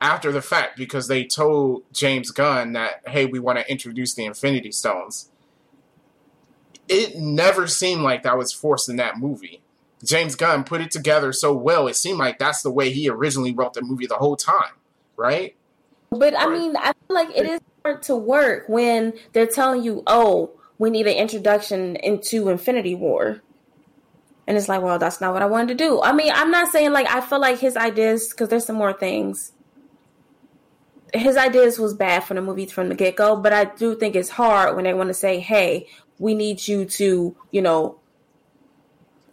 after the fact because they told James Gunn that hey, we want to introduce the Infinity Stones. It never seemed like that was forced in that movie. James Gunn put it together so well. It seemed like that's the way he originally wrote the movie the whole time, right? But I mean, I feel like it is hard to work when they're telling you, "Oh, we need an introduction into Infinity War," and it's like, "Well, that's not what I wanted to do." I mean, I'm not saying like I feel like his ideas because there's some more things. His ideas was bad for the movie from the get go, but I do think it's hard when they want to say, "Hey, we need you to," you know,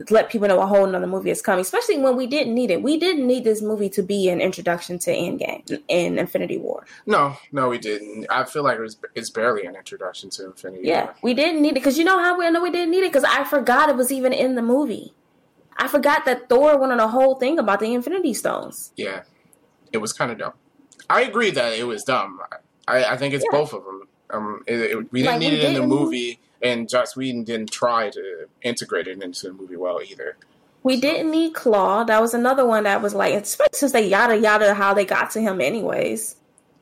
let people know a whole nother movie is coming, especially when we didn't need it. We didn't need this movie to be an introduction to Endgame and Infinity War. No, no, we didn't. I feel like it was it's barely an introduction to Infinity. Yeah, War. we didn't need it because you know how we know we didn't need it because I forgot it was even in the movie. I forgot that Thor wanted a whole thing about the Infinity Stones. yeah, it was kind of dumb. I agree that it was dumb. I, I think it's Yeah. both of them. Um, it, it- we didn't Like, need we it in the movie. and Joss Whedon didn't try to integrate it into the movie well either. We didn't need Klaue. That was another one that was like, especially since they yada yada how they got to him anyways.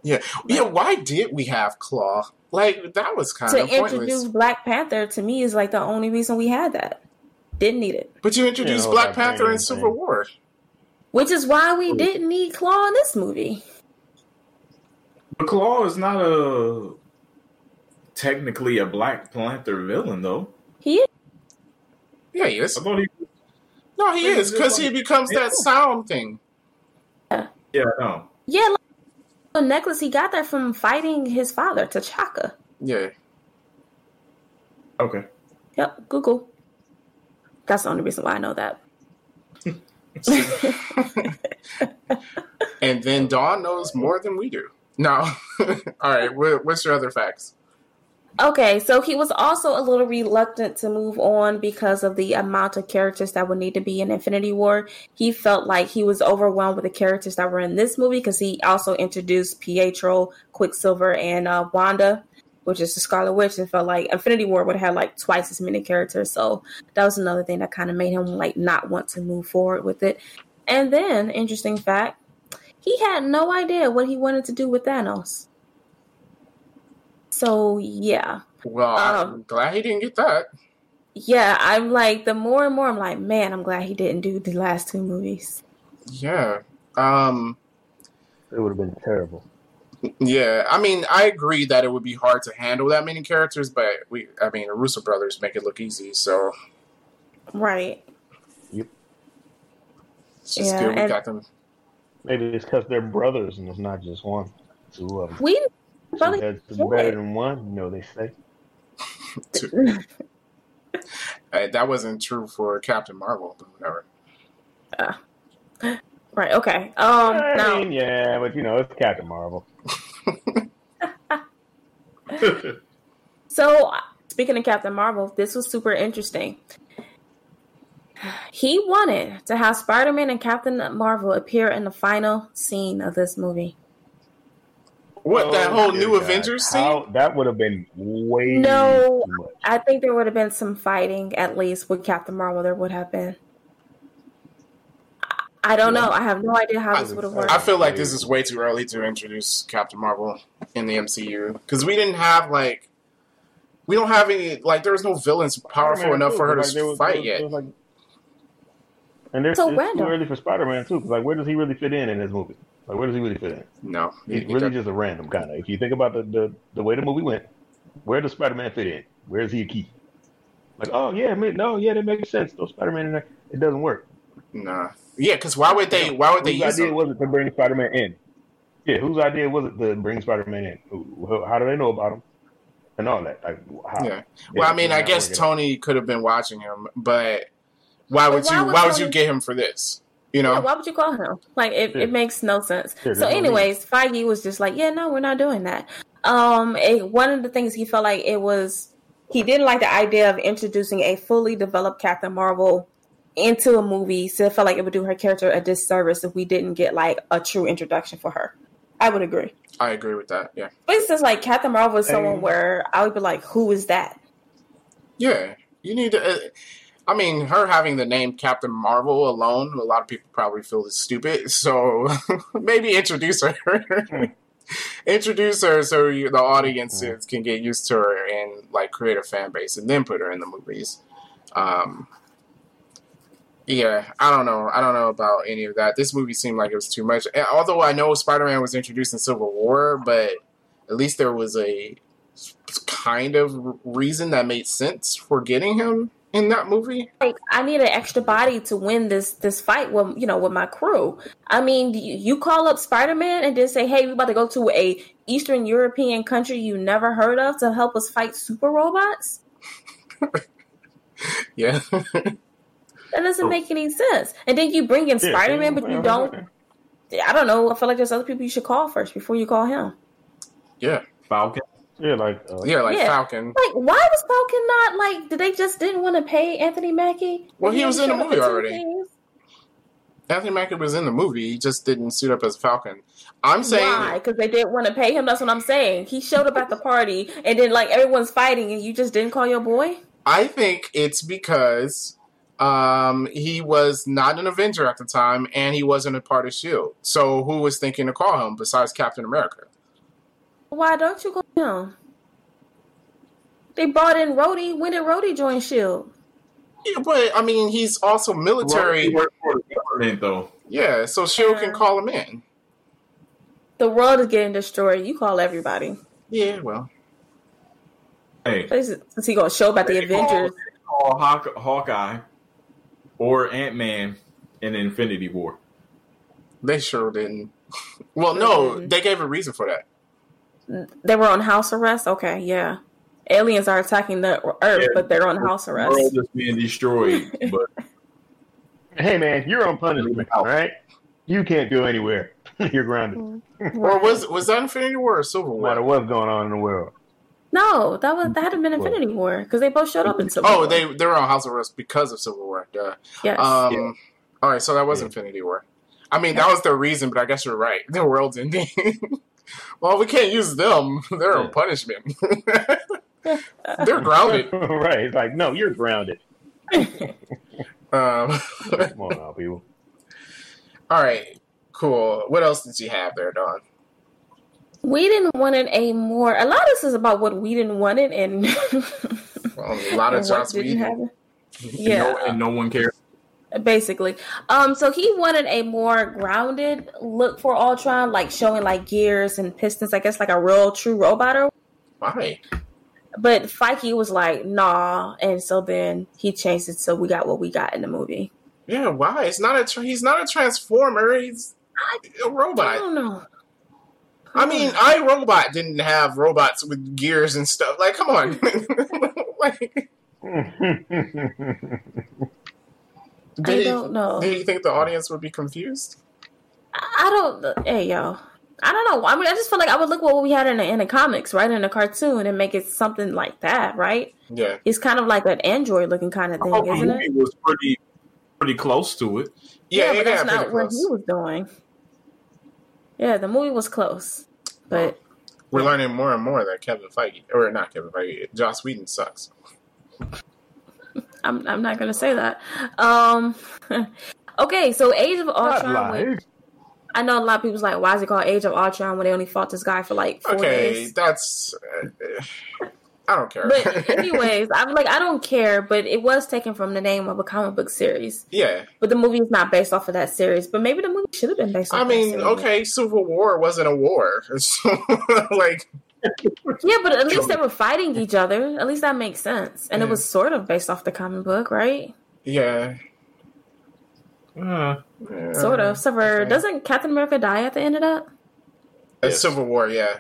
Yeah, yeah. Why did we have Klaue? Like that was kind to of introduce pointless. Black Panther to me is like the only reason we had that. Didn't need it. But you introduced Yeah, Black Panther in Brandon Civil. War. Which is why we didn't need Klaue in this movie. But Klaue is not a technically a Black Panther villain, though. He is. Yeah, he is. I thought he. No, he Wait, is is it because he like- becomes that sound thing. Yeah, no. Yeah, like the necklace he got that from fighting his father, T'Chaka. Yeah. Okay. Yep, Google. That's the only reason why I know that. And then Dawn knows more than we do. No. All right. What, what's your other facts? Okay, so he was also a little reluctant to move on because of the amount of characters that would need to be in Infinity War. He felt like he was overwhelmed with the characters that were in this movie because he also introduced Pietro, Quicksilver, and uh, Wanda, which is the Scarlet Witch. and felt like Infinity War would have like twice as many characters. So that was another thing that kind of made him like not want to move forward with it. And then, interesting fact, he had no idea what he wanted to do with Thanos. So yeah. Well, Um, I'm glad he didn't get that. Yeah, I'm like the more and more I'm like, man, I'm glad he didn't do the last two movies. Yeah. Um. It would have been terrible. Yeah. I mean, I agree that it would be hard to handle that many characters, but we. I mean, the Russo brothers make it look easy, so Right. Yep. It's just Yeah, good we and- got them. Maybe it's because they're brothers and it's not just one. Two of them. We Two heads is better than one, you know they say. Uh, that wasn't true for Captain Marvel, but whatever. right. Okay. Um. I Now, mean, yeah, but you know, it's Captain Marvel. so uh, speaking of Captain Marvel, this was super interesting. He wanted to have Spider-Man and Captain Marvel appear in the final scene of this movie. What that Oh, whole new God. Avengers How- scene? That would have been way No. too much. I think there would have been some fighting, at least with Captain Marvel. There would have been. I don't know. I have no idea how this would have worked. I feel like this is way too early to introduce Captain Marvel in the MCU because we didn't have like we don't have any like there was no villains powerful Spider-Man, enough for her to like, there was- fight there was- yet. there was, like- and there's So it's random. too early for Spider-Man too. 'cause, like, where does he really fit in in this movie? Like, where does he really fit in? no, he- He's he really does- just a random kind of. If you think about the, the the way the movie went, where does Spider-Man fit in? Where is he a key? Like, oh yeah, man, no, yeah, that makes sense. No Spider-Man in there. It doesn't work. nah. Yeah, because why would they? Why would they Whose use idea him? was it to bring Spider-Man in? Yeah, whose idea was it to bring Spider-Man in? Who- who- How do they know about him? And all that. Like, how? Yeah. Well, I mean, I guess. Tony could have been watching him, but why would why you? would Why would you get him for this? You know? Yeah, why would you call him? Like it, Yeah. it makes no sense. Yeah, so, there's no anyways, Feige was just like, yeah, no, we're not doing that. Um, it, one of the things he felt like it was he didn't like the idea of introducing a fully developed Captain Marvel into a movie. So it felt like it would do her character a disservice if we didn't get like a true introduction for her. I would agree. I agree with that. Yeah. For instance, like Captain Marvel is someone Hey. where I would be like, who is that? Yeah. You need to. Uh, I mean, her having the name Captain Marvel alone, a lot of people probably feel is stupid. So maybe introduce her. introduce her so you, the audiences can get used to her and like create a fan base, and then put her in the movies. Um, yeah, I don't know. I don't know about any of that. This movie seemed like it was too much. And although I know Spider Man was introduced in Civil War, but at least there was a kind of reason that made sense for getting him in that movie. like I need an extra body to win this this fight with you know with my crew. I mean, you, you call up Spider Man and then say, "Hey, we about to go to a Eastern European country you never heard of to help us fight super robots." Yeah. That doesn't make any sense. And then you bring in Yeah, Spider Man, but you don't. I don't know. I feel like there's other people you should call first before you call him. yeah. Falcon. Yeah, like uh, Yeah, like Yeah. Falcon. Like, why was Falcon not like? Did they just didn't want to pay Anthony Mackie? Well, he was in the movie for already. scenes? Anthony Mackie was in the movie. He just didn't suit up as Falcon. I'm saying Why? Because they didn't want to pay him. That's what I'm saying. He showed up at the party, and then like everyone's fighting, and you just didn't call your boy. I think it's because um, he was not an Avenger at the time, and he wasn't a part of Shield. So who was thinking to call him besides Captain America? Why don't you go him? They brought in Rhodey. When did Rhodey join Shield? Yeah, but I mean, he's also military. He worked for the government, though. Yeah, so Shield can uh-huh. call him in. The world is getting destroyed. You call everybody. Yeah, well, Hey, Is is he gonna show about the They call- Avengers? they call Hawk, Hawkeye or Ant Man in Infinity War. they sure didn't. Well, no, they gave a reason for that. They were on house arrest. Okay, yeah. Aliens are attacking the Earth, Yeah. but they're on house The arrest. world is being destroyed, but Hey man, you're on punishment, all right? You can't go anywhere. you're grounded. Or was was that Infinity War or Civil No matter War? what's going on in the world. No, that was that hadn't been Infinity War because they both showed up in Civil War. Oh, War. they they were on house arrest because of Civil War. Duh. yes. Um, Yeah. all right, so that was Yeah. Infinity War. I mean, that was the reason, but I guess you're right. The world's ending. Well, we can't use them. They're on Yeah. punishment. They're grounded. right. Like, no, you're grounded. Um, Come on now, people. all right, cool. What else did you have there, Dawn? we didn't want it a more. A lot of this is about what we didn't want it, and Well, a lot of and what Joss didn't Whedon. happen. and, no, Yeah, and no one cares. Basically. Um, so he wanted a more grounded look for Ultron, like showing like gears and pistons. I guess like a real true robot or Why? But Feige was like, nah, and so then he changed it so we got what we got in the movie. Yeah, why? It's not a. Tra- he's not a transformer. He's a robot. I don't know. I mean, I Robot didn't have robots with gears and stuff. Like, come on. like, I don't know. Do you think the audience would be confused? I don't. Hey, yo, I don't know. I mean, I just feel like I would look what we had in the in the comics, right, in the cartoon, and make it something like that, right? Yeah. It's kind of like an android looking kind of thing, thought the isn't movie it? was pretty pretty close to it. Yeah, but it that's not pretty what close. he was doing. Yeah, the movie was close, but We're learning more and more that Kevin Feige, or not Kevin Feige, Joss Whedon sucks. I'm I'm not gonna say that. Um, okay, so Age of Ultron. when- I know a lot of people's like, why is it called Age of Ultron when they only fought this guy for like four Okay, days? that's. Uh, I don't care. But anyways, I'm like, I don't care, but it was taken from the name of a comic book series. yeah, But the movie is not based off of that series. But maybe the movie should have been based off. I that mean, okay, Civil War wasn't a war, so like, Yeah, but at least they were fighting each other. At least that makes sense. And it was sort of based off the comic book, right? yeah, Uh, yeah. Sort of. So for, okay. doesn't Captain America die at the end of that? Uh, Yes. Civil War, yeah,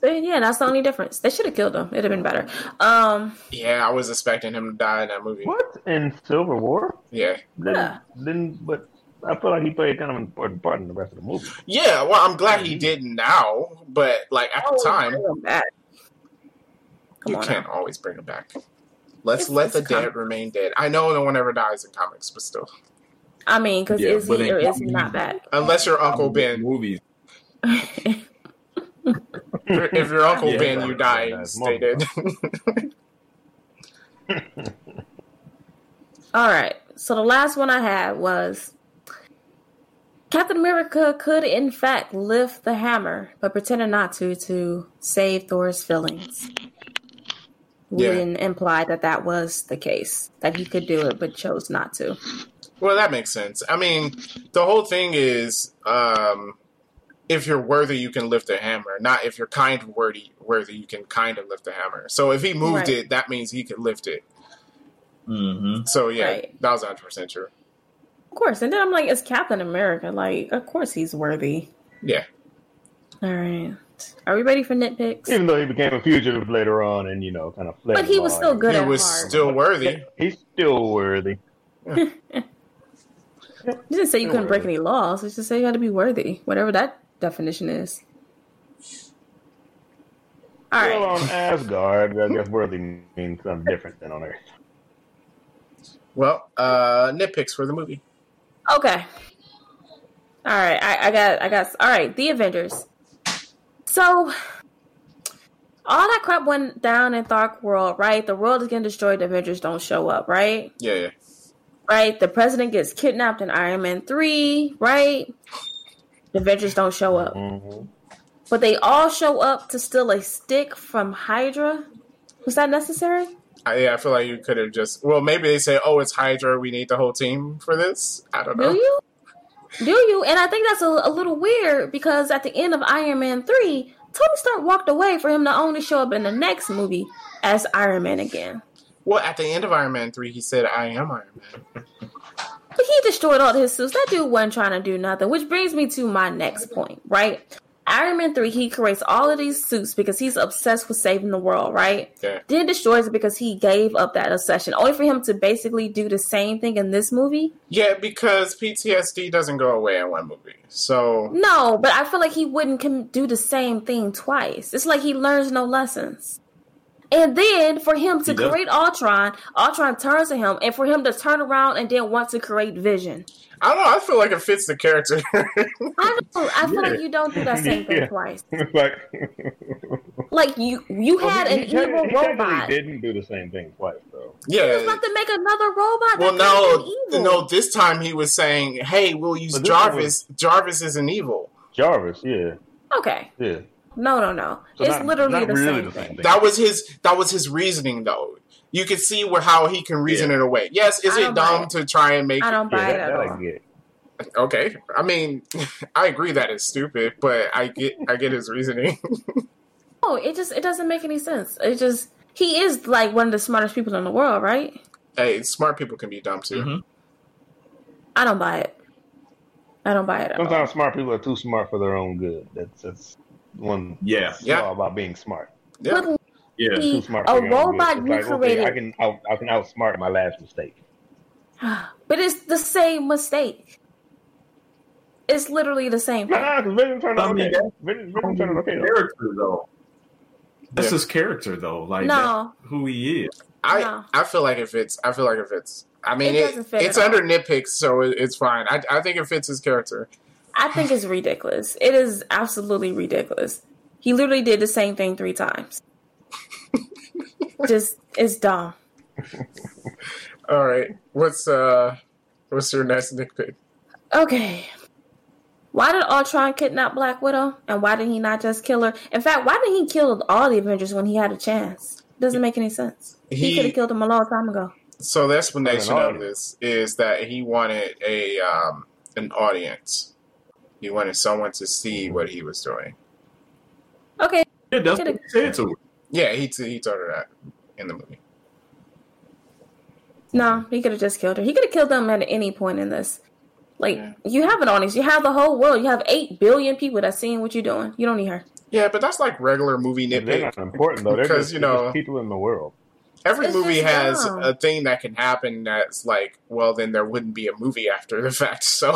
So yeah, that's the only difference. They should have killed him. It'd have been better. Um, yeah. I was expecting him to die in that movie. What in Civil War? Yeah, Then, Yeah. then, but I feel like he played kind of an important part in the rest of the movie. yeah. Well, I'm glad he mm-hmm. did now, but like at the time, bring him back. Come you can't now. always bring him back. Let's It's- let it's the com- dead remain dead. I know no one ever dies in comics, but still, I mean, because Yeah, is but he in or is he not back? unless your Uncle Ben. movies. If if your Uncle Yeah, Ben, you die, that's stay dead. All right. So the last one I had was Captain America could, in fact, lift the hammer, but pretended not to to save Thor's feelings. We Yeah. didn't imply that that was the case, that he could do it, but chose not to. Well, that makes sense. I mean, the whole thing is, um, if you're worthy, you can lift a hammer. Not if you're kind of worthy, worthy, you can kind of lift a hammer. So if he moved Right. it, that means he could lift it. Mm-hmm. So yeah, Right. that was 100 percent true. Of course. And then I'm like, it's Captain America. Like, of course he's worthy. Yeah, All right. Are we ready for nitpicks? Even though he became a fugitive later on, and you know, kind of fled. But he was still good he at was heart. still worthy. He's still worthy. You didn't say you couldn't break any laws. It's just say you had to be worthy, whatever that definition is. All right. Well, on Asgard, I guess worthy means something different than on Earth. Well, uh, nitpicks for the movie. Okay. All right, I, I got, I got. All right, the Avengers. So, all that crap went down in Dark World, right? The world is getting destroyed. The Avengers don't show up, right? Yeah, yeah. Right. The president gets kidnapped in Iron Man three, right? The Avengers don't show up, Mhm. but they all show up to steal a stick from Hydra. Was that necessary? I, yeah, I feel like you could have just. Well, maybe they say, "Oh, it's Hydra. We need the whole team for this." I don't know. Do you? Do you? And I think that's a, a little weird because at the end of Iron Man 3, Tony Stark walked away for him to only show up in the next movie as Iron Man again. Well, at the end of Iron Man three, he said, "I am Iron Man." But he destroyed all his suits. That dude wasn't trying to do nothing, which brings me to my next point, right? Iron Man 3, he creates all of these suits because he's obsessed with saving the world, right? Yeah. Then destroys it because he gave up that obsession, only for him to basically do the same thing in this movie. Yeah, because PTSD doesn't go away in one movie. So No, but I feel like he wouldn't com- do the same thing twice. It's like he learns no lessons. And then for him to create Ultron, Ultron turns to him, and for him to turn around and then want to create Vision. I don't know. I feel like it fits the character. I don't. I feel Yeah. like you don't do that same thing Yeah. twice. like, Like you, you had Well, an he, he, evil he technically robot. didn't do the same thing twice, though. He was yeah. about to make another robot. Well, no, could've no. This time he was saying, "Hey, we'll use But this one Jarvis. Jarvis is an evil." Jarvis, yeah, Okay, yeah. No, no, no. So it's not- literally not the, really same the thing. same thing. That was his. That was his reasoning, though. You could see where how he can reason Yeah. it away. Yes, is it dumb it. to try and make? I don't buy Yeah, it that, at that all. I. Okay, I mean, I agree that it's stupid, but I get, I get his reasoning. No, it just it doesn't make any sense. It just he is like one of the smartest people in the world, right? hey, smart people can be dumb too. Mhm. I don't buy it. I don't buy it. At all. Sometimes smart people are too smart for their own good. That's that's one Yeah, Yeah. about being smart. Yeah. But yeah. Too smart a for your own robot good. you It's like, okay, I can out, I can outsmart my last mistake. but it's the same mistake. It's literally the same thing. Nah, because Vision turned out I mean, okay. that- Vision, Vision turned out okay. though. character though. That's Yeah. his character though. Like No. who he is. I, No. I feel like it fits. I feel like it fits. I mean, It it, it's at under nitpicks, so it, it's fine. I, I think it fits his character. I think it's ridiculous. It is absolutely ridiculous. He literally did the same thing three times. Just it's dumb. All right, what's uh, what's your next nitpick? Okay. Why did Ultron kidnap Black Widow? And why did he not just kill her? In fact, why did he kill all the Avengers when he had a chance? Doesn't make any sense. He, He- could have killed them a long time ago. So the explanation of this is that he wanted a um an audience. He wanted someone to see what he was doing. Okay. Yeah, that's what he said to her. Yeah, he t- he told her that in the movie. No, he could have just killed her. He could have killed them at any point in this. Like, Yeah. you have an audience. You have the whole world. You have 8 billion people that's seeing what you're doing. You don't need her. Yeah, but that's like regular movie They're nitpick. not important though. Because, just, you know- people in the world. Every It's movie has dumb. a thing that can happen that's like, well, then there wouldn't be a movie after the fact. So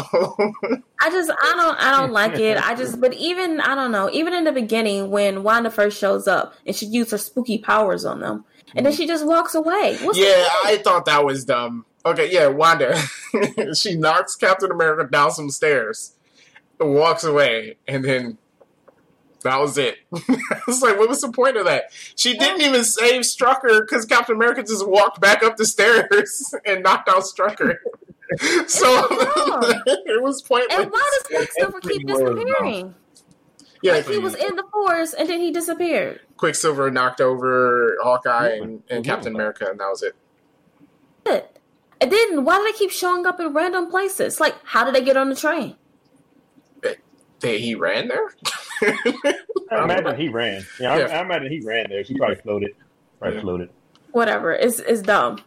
I just I don't I don't like it. I just but even I don't know, even in the beginning when Wanda first shows up and she uses her spooky powers on them and then mm-hmm. she just walks away. What's yeah. I thought that was dumb. Okay, yeah, Wanda. she knocks Captain America down some stairs, walks away, and then that was it. I was like, what was the point of that? She didn't even save Strucker because Captain America just walked back up the stairs and knocked out Strucker. so it was pointless. and why does Quicksilver keep disappearing? yeah, Like he was in the forest and then he disappeared. Quicksilver knocked over Hawkeye and, and Yeah. Captain America, and that was it. Good. And then why do they keep showing up in random places? Like how did they get on the train? They, he ran there. I imagine he ran. Yeah, I, Yeah. I imagine he ran there. She probably floated. Probably Yeah. floated. Whatever. It's it's dumb.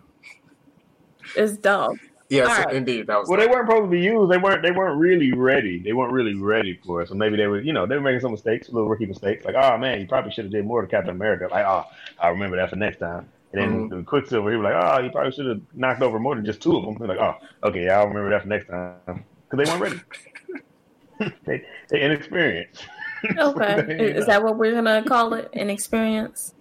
It's dumb. yes, All right. indeed, that was. Well, they weren't supposed to be used. They weren't. They weren't really ready. They weren't really ready for it. So maybe they were. You know, they were making some mistakes, little rookie mistakes. Like, oh man, you probably should have did more to Captain America. Like, oh, I remember that for next time. And then Mhm. the Quicksilver, he was like, oh, you probably should have knocked over more than just two of them. They're like, oh, okay, yeah, I'll remember that for next time because they weren't ready. they they inexperienced. Okay. is, is that what we're gonna call it? An experience?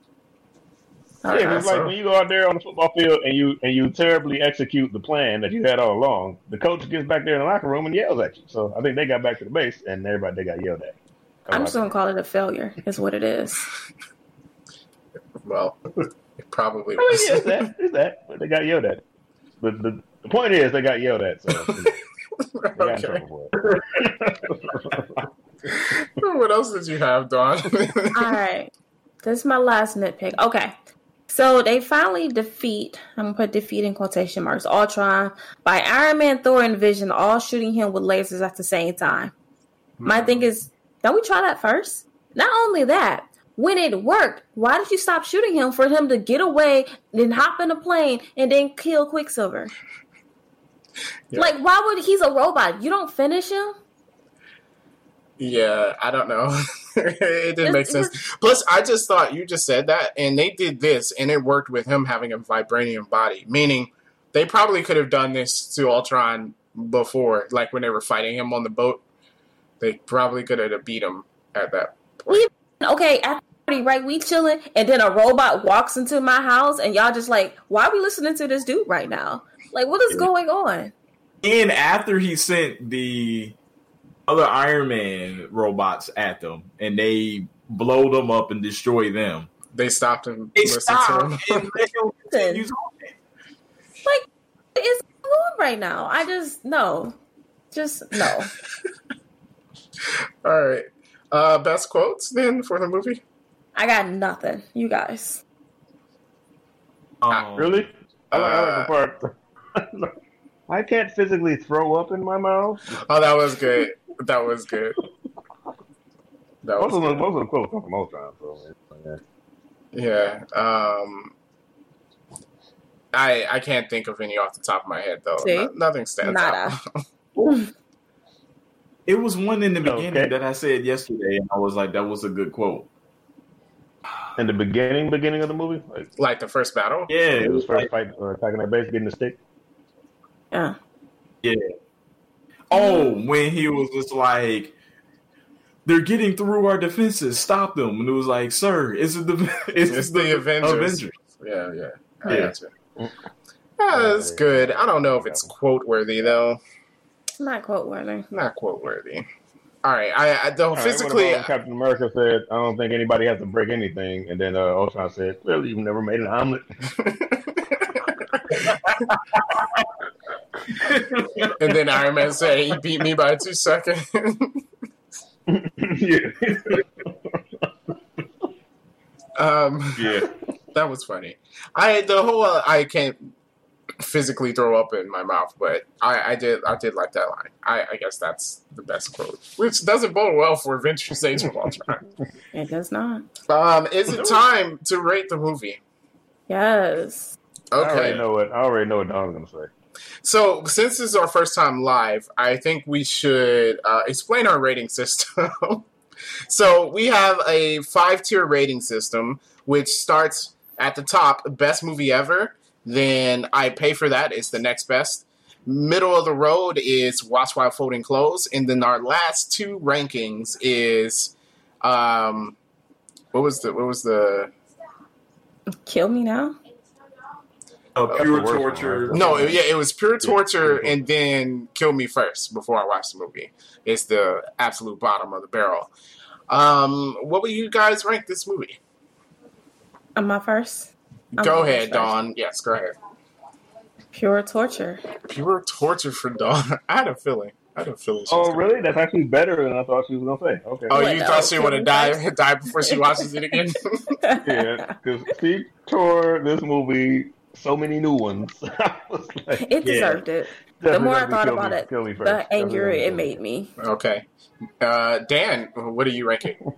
Yeah, guess it's like when you go out there on the football field and you and you terribly execute the plan that you had all along, the coach gets back there in the locker room and yells at you. So I think they got back to the base and everybody they got yelled at. I'm just gonna call it a failure. Is what it is. Well, it probably I mean, was. yeah, it's that, it's that, but they got yelled at. But the, the point is, they got yelled at, so you know, they got in okay. Trouble for it. what else did you have, Dawn? All right. This is my last nitpick. Okay. So they finally defeat, I'm gonna put defeat in quotation marks, Ultron by Iron Man, Thor, and Vision all shooting him with lasers at the same time. My thing is, don't we try that first? Not only that, when it worked, why did you stop shooting him for him to get away, then hop in a plane, and then kill Quicksilver? Yeah. Like, why would he's a robot? You don't finish him? Yeah, I don't know. it didn't make sense. Plus, I just thought you just said that, and they did this, and it worked with him having a vibranium body. Meaning, they probably could have done this to Ultron before, like when they were fighting him on the boat. They probably could have beat him at that. We okay at party, right? We chilling, and then a robot walks into my house, and y'all just like, why are we listening to this dude right now? Like, what is going on? And after he sent the other Iron Man robots at them, and they blow them up and destroy them, They stopped and they listened stop to him. let him. Like, what is going on right now? I just no, just no. All right. Uh, best quotes then for the movie? I got nothing. You guys, Um, Really? I like, I like Uh, the part. I can't physically throw up in my mouth. Oh, that was good. That was good. That Most was of them, good. most of them quotes come from Ultron. So yeah. Yeah. Um, I I can't think of any off the top of my head though. See? No- nothing stands Nada. out. It was one in the beginning Okay. that I said yesterday, and I was like, that was a good quote. in the beginning, beginning of the movie, like like the first battle. Yeah, it it was was first like, fight or attacking that base, getting the stick. yeah. yeah. Oh, when he was just like, they're getting through our defenses, stop them. And it was like, sir, it's the it's, It's the Avengers. Avengers. Yeah, yeah. I Yeah. gotcha. Yeah, that's good. I don't know if it's quote worthy though. Not quote worthy. Not quote worthy. All right. I, I though All right, physically. what about when Captain America said, "I don't think anybody has to break anything," and then uh, Ultron said, "Really, you've never made an omelet." and then Iron Man said he beat me by two seconds. yeah. um, Yeah. that was funny. I the whole uh, I can't physically throw up in my mouth, but I, I did I did like that line. I, I guess that's the best quote, which doesn't bode well for Avengers: Age of Ultron. It does not. Um, is it time to rate the movie? Yes. Okay. I already know what I already know what Dawn's gonna say. So since this is our first time live, I think we should uh, explain our rating system. so we have a five tier rating system, which starts at the top, best movie ever. Then I pay for that. It's the next best. Middle of the road is watch while folding clothes, and then our last two rankings is, um, what was the what was the Kill me now. Uh, pure the worst one, torture. right? No, yeah, it was pure torture pure and then kill me first before I watched the movie. It's the absolute bottom of the barrel. Um, what would you guys rank this movie? Am I first? I'm go first, ahead, first. Dawn. Yes, go ahead. Pure torture. Pure torture for Dawn. I had a feeling. I had a feeling. she was Oh, gonna- really? That's actually better than I thought she was gonna say. Okay. Oh, you no, thought she kill would me have died first? died before she watches it again? yeah, because she tore this movie so many new ones. Like, It deserved it. The more I thought about Me- it, Kill first. the angrier it made me. okay. Uh, Dan, what do you rank it?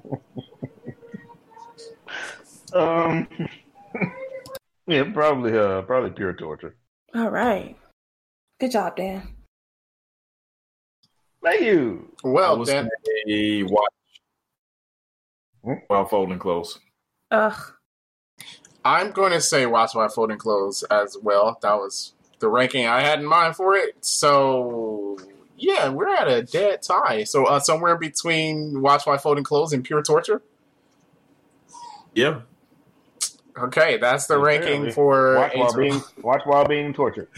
Um, yeah, probably, uh, probably pure torture. All right. Good job, Dan. Thank you. I Well, Dan, watch Hmm? while folding clothes. Ugh. I'm going to say Watch While Folding Clothes as well. That was the ranking I had in mind for it. So, yeah, we're at a dead tie. So, uh, somewhere between Watch While Folding Clothes and Pure Torture. Yeah. Okay, that's the ranking Apparently. for Watch while being watch while being tortured.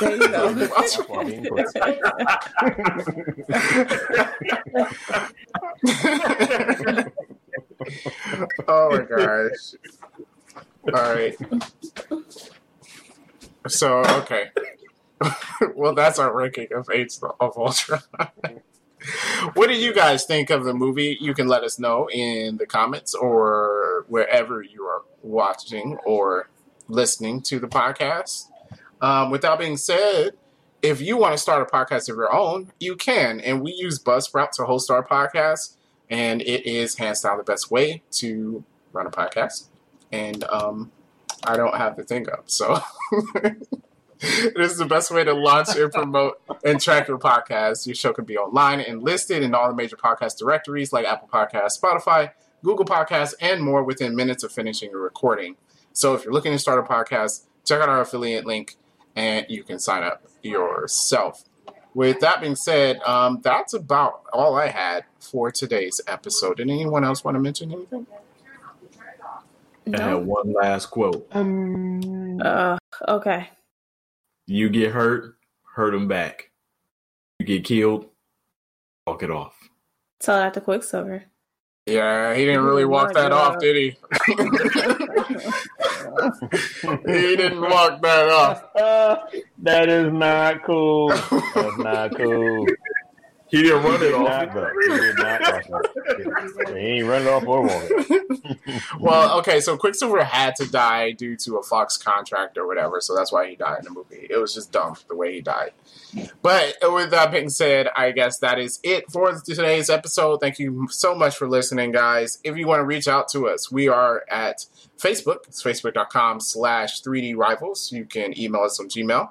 There you go. Watch Watch while being tortured. oh my gosh. All right. So, okay. well, that's our ranking of Age of Ultron. what do you guys think of the movie? You can let us know in the comments or wherever you are watching or listening to the podcast. Um, with that being said, if you want to start a podcast of your own, you can. And we use Buzzsprout to host our podcast and it is hands down the best way to run a podcast. And um, I don't have the thing up, so it is the best way to launch and promote and track your podcast. Your show can be online and listed in all the major podcast directories like Apple Podcasts, Spotify, Google Podcasts, and more within minutes of finishing your recording. So if you're looking to start a podcast, check out our affiliate link and you can sign up yourself. With that being said, um, that's about all I had for today's episode. Did anyone else want to mention anything? I have No. one last quote. Um, Uh, okay. You get hurt, hurt them back. You get killed, walk it off. Tell that to Quicksilver. Yeah, he didn't really walk that off, did he? he didn't walk that off. that is not cool. That's not cool. He didn't run it Not, off. bro. He did not cross that. He ain't running off or walking. Well, okay, so Quicksilver had to die due to a Fox contract or whatever, so that's why he died in the movie. It was just dumb the way he died. But uh, with that being said, I guess that is it for today's episode. Thank you so much for listening, guys. If you want to reach out to us, we are at Facebook. It's facebook.com slash 3D Rivals. You can email us on Gmail.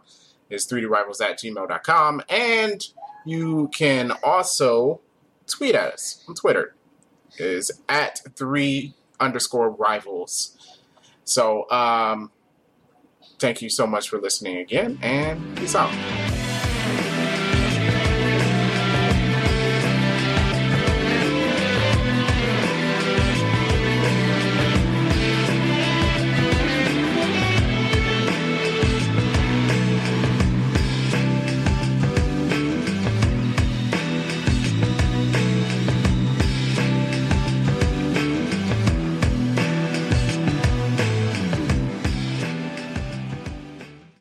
It's 3drivals at gmail.com. And you can also tweet at us on Twitter. It is at 3 underscore rivals. So, um, thank you so much for listening again, and peace out.